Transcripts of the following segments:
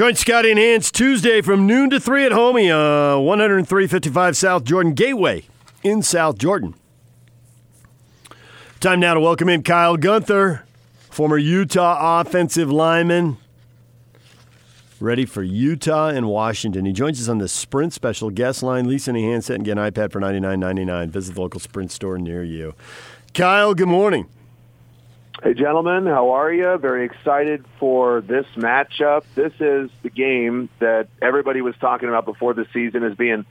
Join Scotty and Hans Tuesday from noon to 3 at Homie, uh, 10355 South Jordan Gateway in South Jordan. Time now to welcome in Kyle Gunther, former Utah offensive lineman, ready for Utah and Washington. He joins us on the Sprint special guest line. Lease any handset and get an iPad for $99.99. Visit the local Sprint store near you. Kyle, good morning. Hey, gentlemen, how are you? Very excited for this matchup. This is the game that everybody was talking about before the season as being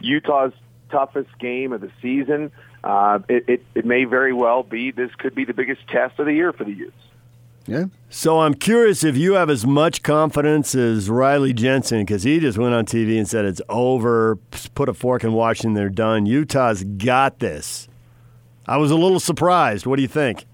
Utah's toughest game of the season. Uh, it, it, it may very well be this could be the biggest test of the year for the Utes. Yeah. So I'm curious if you have as much confidence as Riley Jensen because he just went on TV and said it's over, put a fork in Washington, they're done. Utah's got this. I was a little surprised. What do you think?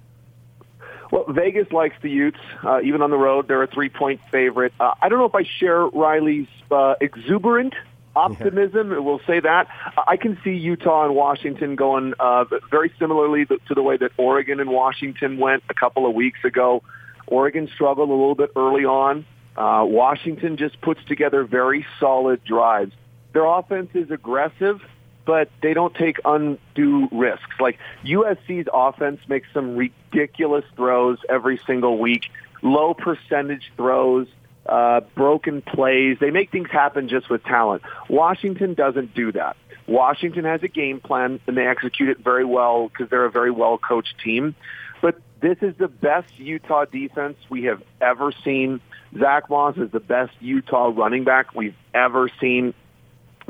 Well, Vegas likes the Utes. Uh, even on the road, they're a three-point favorite. Uh, I don't know if I share Riley's uh, exuberant optimism. Yeah. We'll say that. I can see Utah and Washington going uh, very similarly to the way that Oregon and Washington went a couple of weeks ago. Oregon struggled a little bit early on. Uh, Washington just puts together very solid drives. Their offense is aggressive but they don't take undue risks. Like USC's offense makes some ridiculous throws every single week, low percentage throws, uh, broken plays. They make things happen just with talent. Washington doesn't do that. Washington has a game plan and they execute it very well because they're a very well coached team. But this is the best Utah defense we have ever seen. Zach Moss is the best Utah running back we've ever seen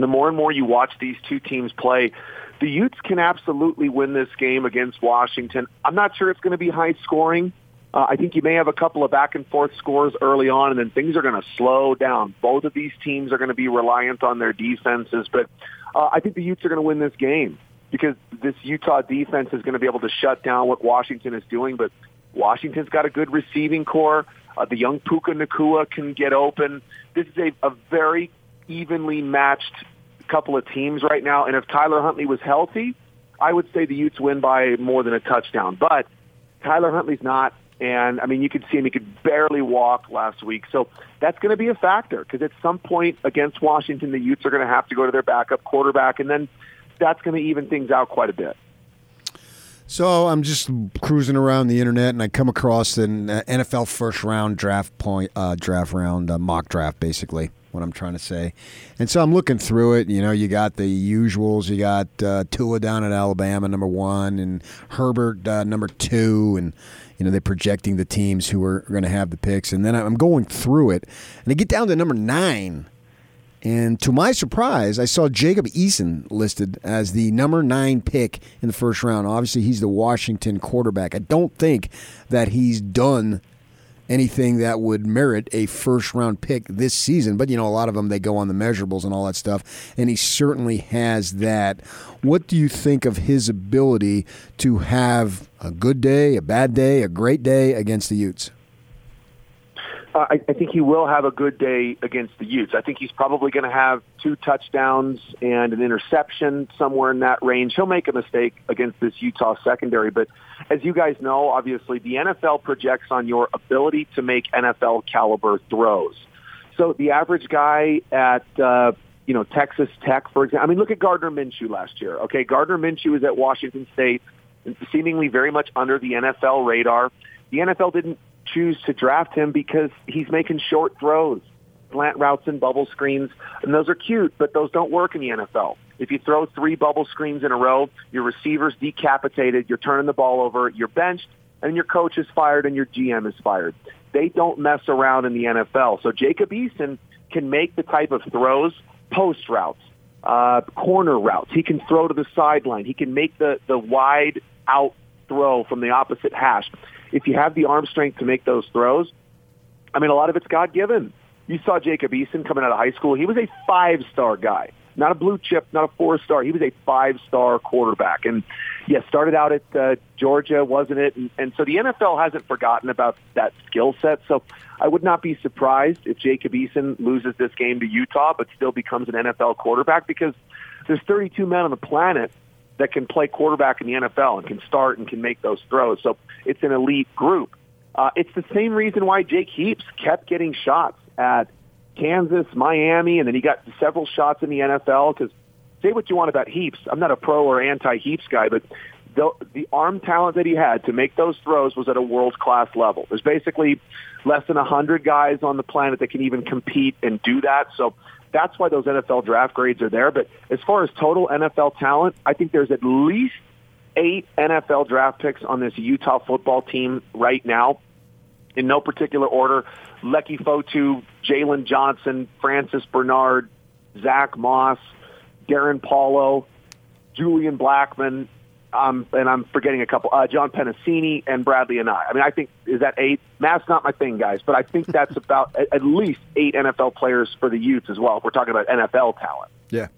the more and more you watch these two teams play, the Utes can absolutely win this game against Washington. I'm not sure it's going to be high scoring. Uh, I think you may have a couple of back and forth scores early on, and then things are going to slow down. Both of these teams are going to be reliant on their defenses, but uh, I think the Utes are going to win this game because this Utah defense is going to be able to shut down what Washington is doing. But Washington's got a good receiving core. Uh, the young Puka Nacua can get open. This is a, a very evenly matched couple of teams right now. And if Tyler Huntley was healthy, I would say the Utes win by more than a touchdown. But Tyler Huntley's not. And I mean, you could see him; he could barely walk last week. So that's going to be a factor because at some point against Washington, the Utes are going to have to go to their backup quarterback, and then that's going to even things out quite a bit. So I'm just cruising around the internet, and I come across an uh, NFL first round draft point, uh, draft round uh, mock draft, basically what I'm trying to say. And so I'm looking through it. You know, you got the usuals. You got uh, Tua down at Alabama, number one, and Herbert uh, number two, and you know they're projecting the teams who are going to have the picks. And then I'm going through it, and I get down to number nine. And to my surprise, I saw Jacob Eason listed as the number nine pick in the first round. Obviously, he's the Washington quarterback. I don't think that he's done anything that would merit a first round pick this season. But, you know, a lot of them, they go on the measurables and all that stuff. And he certainly has that. What do you think of his ability to have a good day, a bad day, a great day against the Utes? I, I think he will have a good day against the Utes. I think he's probably going to have two touchdowns and an interception somewhere in that range. He'll make a mistake against this Utah secondary, but as you guys know, obviously the NFL projects on your ability to make NFL caliber throws. So the average guy at uh, you know Texas Tech, for example, I mean, look at Gardner Minshew last year. Okay, Gardner Minshew was at Washington State, seemingly very much under the NFL radar. The NFL didn't choose to draft him because he's making short throws, slant routes and bubble screens, and those are cute, but those don't work in the NFL. If you throw three bubble screens in a row, your receiver's decapitated, you're turning the ball over, you're benched, and your coach is fired and your GM is fired. They don't mess around in the NFL. So Jacob Eason can make the type of throws, post routes, uh, corner routes. He can throw to the sideline. He can make the, the wide out throw from the opposite hash if you have the arm strength to make those throws, I mean, a lot of it's God given. You saw Jacob Eason coming out of high school. He was a five star guy, not a blue chip, not a four star. He was a five star quarterback. And yeah, started out at uh, Georgia, wasn't it? And, and so the NFL hasn't forgotten about that skill set. So I would not be surprised if Jacob Eason loses this game to Utah, but still becomes an NFL quarterback because there's 32 men on the planet that can play quarterback in the NFL and can start and can make those throws. So it's an elite group. Uh, it's the same reason why Jake Heaps kept getting shots at Kansas, Miami, and then he got several shots in the NFL. Because say what you want about Heaps, I'm not a pro or anti-Heaps guy, but the, the arm talent that he had to make those throws was at a world class level. There's basically less than a hundred guys on the planet that can even compete and do that. So that's why those NFL draft grades are there. But as far as total NFL talent, I think there's at least eight NFL draft picks on this Utah football team right now, in no particular order. Leki Fotu, Jaylon Johnson, Francis Bernard, Zach Moss, Darrin Paulo, Julian Blackmon, um, and I'm forgetting a couple, uh, John Penisini and Bradlee and I I mean, I think, is that eight? Math's not my thing, guys, but I think that's about at, at least eight NFL players for the Utes as well, if we're talking about NFL talent. Yeah.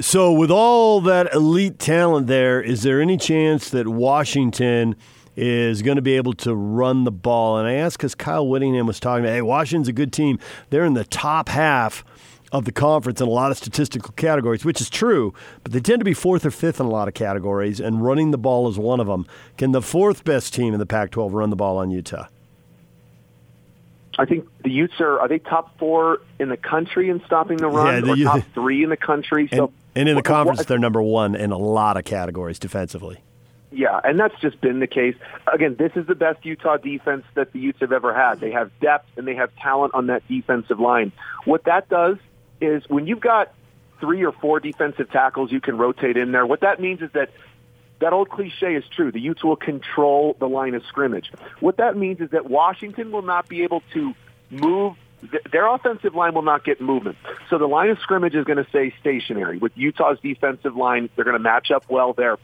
So, with all that elite talent there, is there any chance that Washington is going to be able to run the ball? And I ask because Kyle Whittingham was talking about, hey, Washington's a good team. They're in the top half of the conference in a lot of statistical categories, which is true, but they tend to be fourth or fifth in a lot of categories, and running the ball is one of them. Can the fourth best team in the Pac 12 run the ball on Utah? I think the Utes are are they top four in the country in stopping the run, Yeah, the- or top three in the country. And, so, and in the conference, they're number one in a lot of categories defensively. Yeah, and that's just been the case. Again, this is the best Utah defense that the Utes have ever had. They have depth and they have talent on that defensive line. What that does is when you've got three or four defensive tackles you can rotate in there, what that means is that that old cliche is true. The Utes will control the line of scrimmage. What that means is that Washington will not be able to move. Their offensive line will not get movement. So the line of scrimmage is going to stay stationary. With Utah's defensive line, they're going to match up well there.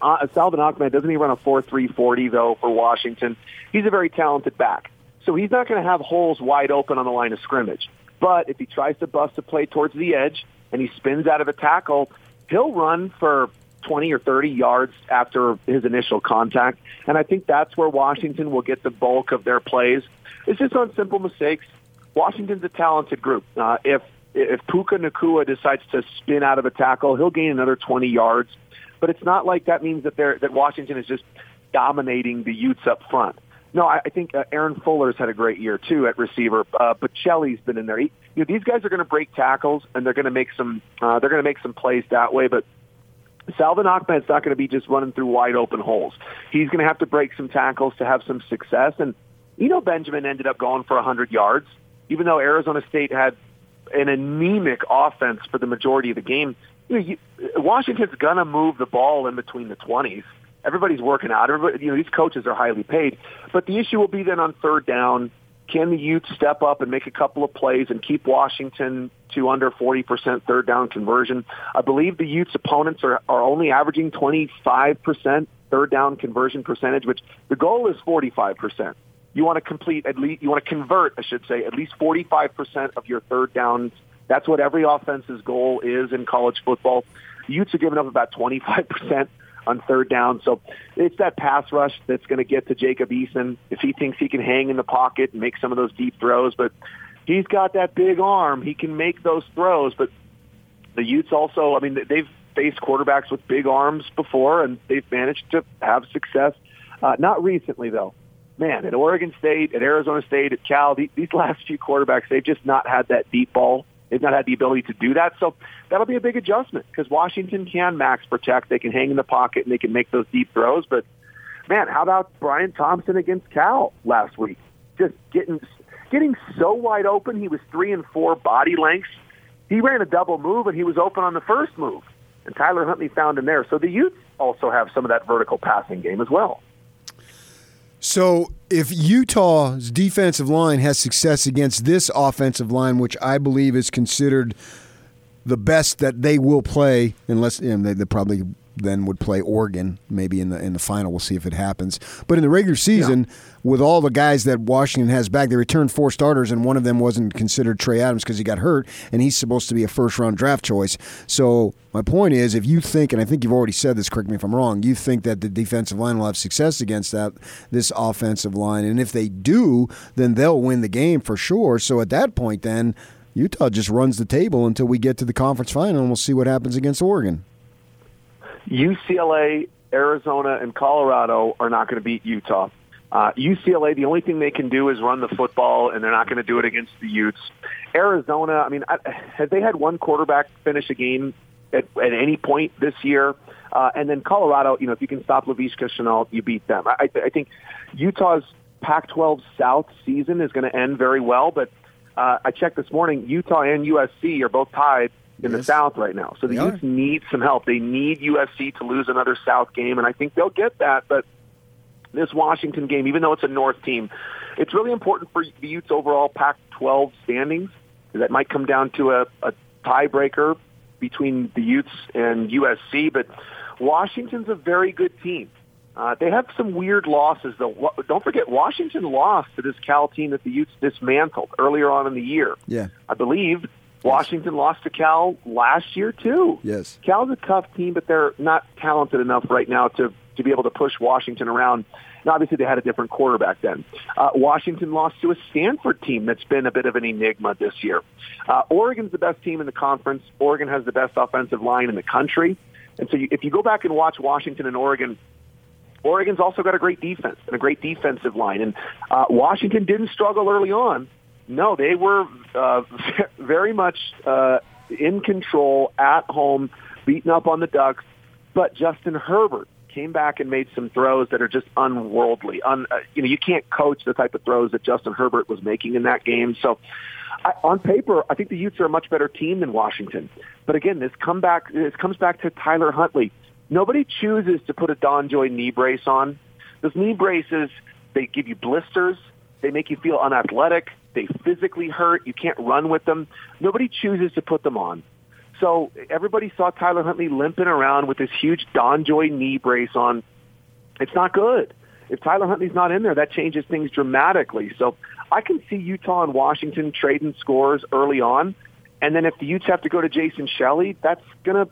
Uh, Salvon Ahmed doesn't he run a four three forty though for Washington? He's a very talented back, so he's not going to have holes wide open on the line of scrimmage. But if he tries to bust a play towards the edge and he spins out of a tackle, he'll run for twenty or thirty yards after his initial contact, and I think that's where Washington will get the bulk of their plays. It's just on simple mistakes. Washington's a talented group. Uh, if if Puka Nacua decides to spin out of a tackle, he'll gain another 20 yards. But it's not like that means that they're that Washington is just dominating the Utes up front. No, I, I think uh, Aaron Fuller's had a great year too at receiver. Uh, Shelley's been in there. He, you know, these guys are going to break tackles and they're going to make some. Uh, they're going to make some plays that way. But Salvon Ahmed's not going to be just running through wide open holes. He's going to have to break some tackles to have some success. And you know, Benjamin ended up going for 100 yards, even though Arizona State had an anemic offense for the majority of the game. You know, you, Washington's going to move the ball in between the 20s. Everybody's working out. Everybody, you know, these coaches are highly paid. But the issue will be then on third down. Can the Utes step up and make a couple of plays and keep Washington to under 40% third down conversion? I believe the Utes' opponents are, are only averaging 25% third down conversion percentage, which the goal is 45%. You want to complete at least, you want to convert, I should say, at least 45% of your third downs. That's what every offense's goal is in college football. The Utes are giving up about 25% on third down. So it's that pass rush that's going to get to Jacob Eason if he thinks he can hang in the pocket and make some of those deep throws. But he's got that big arm. He can make those throws. But the Utes also, I mean, they've faced quarterbacks with big arms before, and they've managed to have success. Uh, not recently, though. Man, at Oregon State, at Arizona State, at Cal, these, these last few quarterbacks, they've just not had that deep ball. They've not had the ability to do that. So that'll be a big adjustment because Washington can max protect. They can hang in the pocket and they can make those deep throws. But man, how about Bryan Thompson against Cal last week? Just getting getting so wide open. He was three and four body lengths. He ran a double move and he was open on the first move. And Tyler Huntley found him there. So the Utes also have some of that vertical passing game as well. So if Utah's defensive line has success against this offensive line, which I believe is considered the best that they will play, unless they, they probably then would play Oregon maybe in the in the final. We'll see if it happens. But in the regular season, yeah. with all the guys that Washington has back, they returned four starters, and one of them wasn't considered Trey Adams because he got hurt, and he's supposed to be a first round draft choice. So my point is, if you think, and I think you've already said this, correct me if I'm wrong, you think that the defensive line will have success against that this offensive line, and if they do, then they'll win the game for sure. So at that point, then. Utah just runs the table until we get to the conference final, and we'll see what happens against Oregon. UCLA, Arizona, and Colorado are not going to beat Utah. Uh, UCLA, the only thing they can do is run the football, and they're not going to do it against the Utes. Arizona, I mean, I, have they had one quarterback finish a game at, at any point this year? Uh, and then Colorado, you know, if you can stop Laviska Shenault, you beat them. I, I think Utah's Pac-12 South season is going to end very well, but uh, I checked this morning. Utah and USC are both tied in yes. the South right now, so the they Utes are. need some help. They need USC to lose another South game, and I think they'll get that. But this Washington game, even though it's a North team, it's really important for the Utes' overall Pac-12 standings. That might come down to a, a tiebreaker between the Utes and USC, but Washington's a very good team. Uh, they have some weird losses, though. Don't forget, Washington lost to this Cal team that the Utes dismantled earlier on in the year. Yeah, I believe Washington lost to Cal last year too. Yes, Cal's a tough team, but they're not talented enough right now to to be able to push Washington around. And obviously, they had a different quarterback then. Uh, Washington lost to a Stanford team that's been a bit of an enigma this year. Uh, Oregon's the best team in the conference. Oregon has the best offensive line in the country. And so, you, if you go back and watch Washington and Oregon, Oregon's also got a great defense and a great defensive line. And uh, Washington didn't struggle early on. No, they were uh, very much uh, in control at home, beating up on the Ducks. But Justin Herbert came back and made some throws that are just unworldly. Un, uh, you know, you can't coach the type of throws that Justin Herbert was making in that game. So, I, on paper, I think the Utes are a much better team than Washington. But again, this come back, this comes back to Tyler Huntley. Nobody chooses to put a DonJoy knee brace on. Those knee braces, they give you blisters. They make you feel unathletic. They physically hurt. You can't run with them. Nobody chooses to put them on. So everybody saw Tyler Huntley limping around with this huge DonJoy knee brace on. It's not good. If Tyler Huntley's not in there, that changes things dramatically. So I can see Utah and Washington trading scores early on, and then if the Utes have to go to Jason Shelley, that's gonna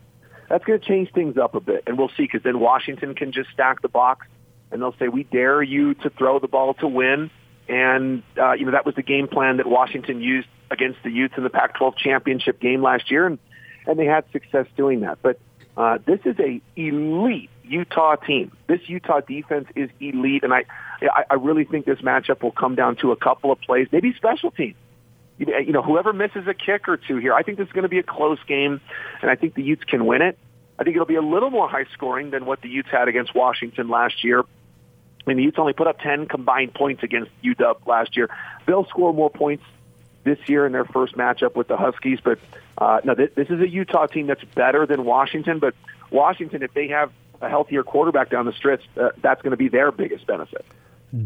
that's gonna change things up a bit, and we'll see because then Washington can just stack the box, and they'll say we dare you to throw the ball to win, and uh, you know that was the game plan that Washington used against the Utes in the Pac-12 championship game last year, and and they had success doing that. But uh, this is a elite Utah team. This Utah defense is elite, and I, I really think this matchup will come down to a couple of plays, maybe special teams. You know, whoever misses a kick or two here, I think this is going to be a close game, and I think the Utes can win it. I think it'll be a little more high scoring than what the Utes had against Washington last year. I mean, the Utes only put up 10 combined points against UW last year. They'll score more points this year in their first matchup with the Huskies. But uh, no, this, this is a Utah team that's better than Washington. But Washington, if they have a healthier quarterback down the stretch, uh, that's going to be their biggest benefit.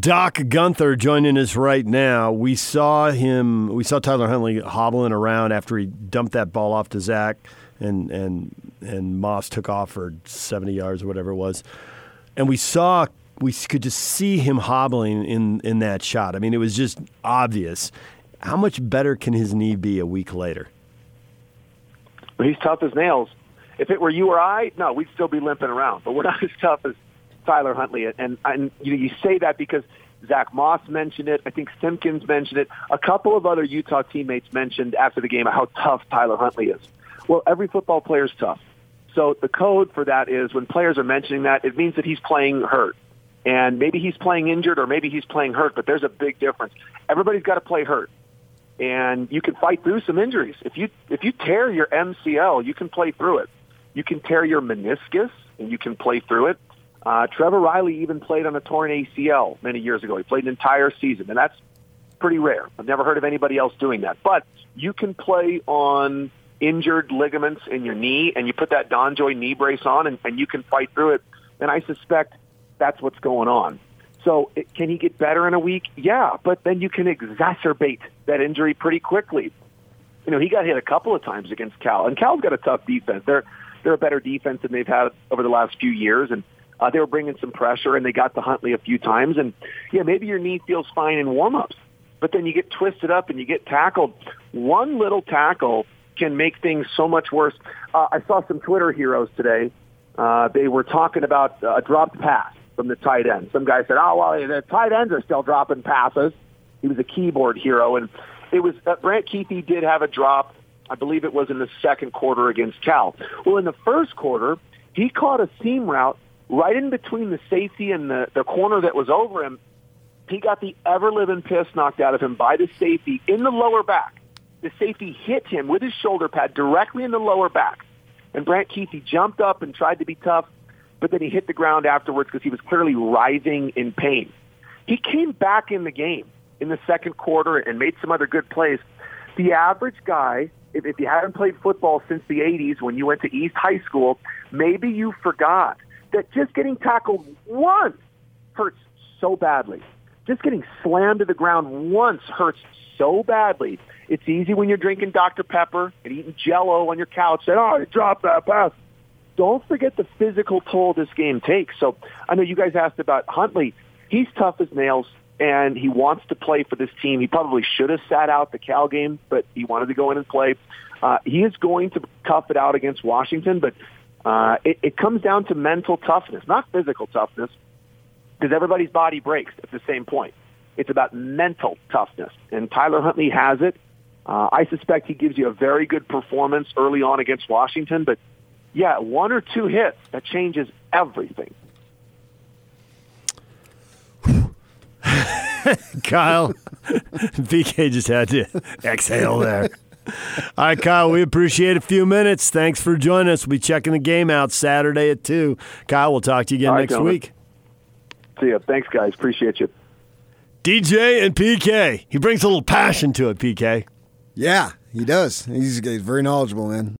Doc Gunther joining us right now. We saw him. We saw Tyler Huntley hobbling around after he dumped that ball off to Zach, and and and Moss took off for seventy yards or whatever it was, and we saw we could just see him hobbling in in that shot. I mean, it was just obvious. How much better can his knee be a week later? He's tough as nails. If it were you or I, no, we'd still be limping around. But we're not as tough as Tyler Huntley. And, and you, you say that because Zach Moss mentioned it. I think Simpkins mentioned it. A couple of other Utah teammates mentioned after the game how tough Tyler Huntley is. Well, every football player is tough. So the code for that is when players are mentioning that, it means that he's playing hurt. And maybe he's playing injured or maybe he's playing hurt, but there's a big difference. Everybody's got to play hurt and you can fight through some injuries. If you if you tear your MCL, you can play through it. You can tear your meniscus, and you can play through it. Uh, Trevor Reilly even played on a torn ACL many years ago. He played an entire season, and that's pretty rare. I've never heard of anybody else doing that. But you can play on injured ligaments in your knee, and you put that DonJoy knee brace on, and, and you can fight through it. And I suspect that's what's going on. So it, can he get better in a week? Yeah, but then you can exacerbate that injury pretty quickly. You know, he got hit a couple of times against Cal, and Cal's got a tough defense. They're they're a better defense than they've had over the last few years, and uh, they were bringing some pressure, and they got to Huntley a few times. And yeah, maybe your knee feels fine in warmups, but then you get twisted up and you get tackled. One little tackle can make things so much worse. Uh, I saw some Twitter heroes today. Uh, they were talking about a dropped pass from the tight end. Some guy said, "Oh well, the tight ends are still dropping passes." He was a keyboard hero, and it was uh, Brant Kuithe did have a drop. I believe it was in the second quarter against Cal. Well, in the first quarter, he caught a seam route right in between the safety and the, the corner that was over him, he got the ever living piss knocked out of him by the safety in the lower back. The safety hit him with his shoulder pad directly in the lower back. And Brant Kuithe jumped up and tried to be tough, but then he hit the ground afterwards because he was clearly writhing in pain. He came back in the game in the second quarter and made some other good plays. The average guy, if, if you haven't played football since the 80s when you went to East High School, maybe you forgot that just getting tackled once hurts so badly. Just getting slammed to the ground once hurts so badly. It's easy when you're drinking Dr. Pepper and eating Jello on your couch. Saying, "Oh, I dropped that pass." Don't forget the physical toll this game takes. So I know you guys asked about Huntley. He's tough as nails, and he wants to play for this team. He probably should have sat out the Cal game, but he wanted to go in and play. Uh, he is going to tough it out against Washington, but uh, it, it comes down to mental toughness, not physical toughness, because everybody's body breaks at the same point. It's about mental toughness, and Tyler Huntley has it. Uh, I suspect he gives you a very good performance early on against Washington, but yeah, one or two hits that changes everything. Kyle, PK just had to exhale there. All right, Kyle, we appreciate a few minutes. Thanks for joining us. We'll be checking the game out Saturday at 2. Kyle, we'll talk to you again All right, next gentlemen. week. See ya. Thanks, guys. Appreciate you. DJ and PK. He brings a little passion to it, PK. Yeah, he does. He's, he's very knowledgeable, man.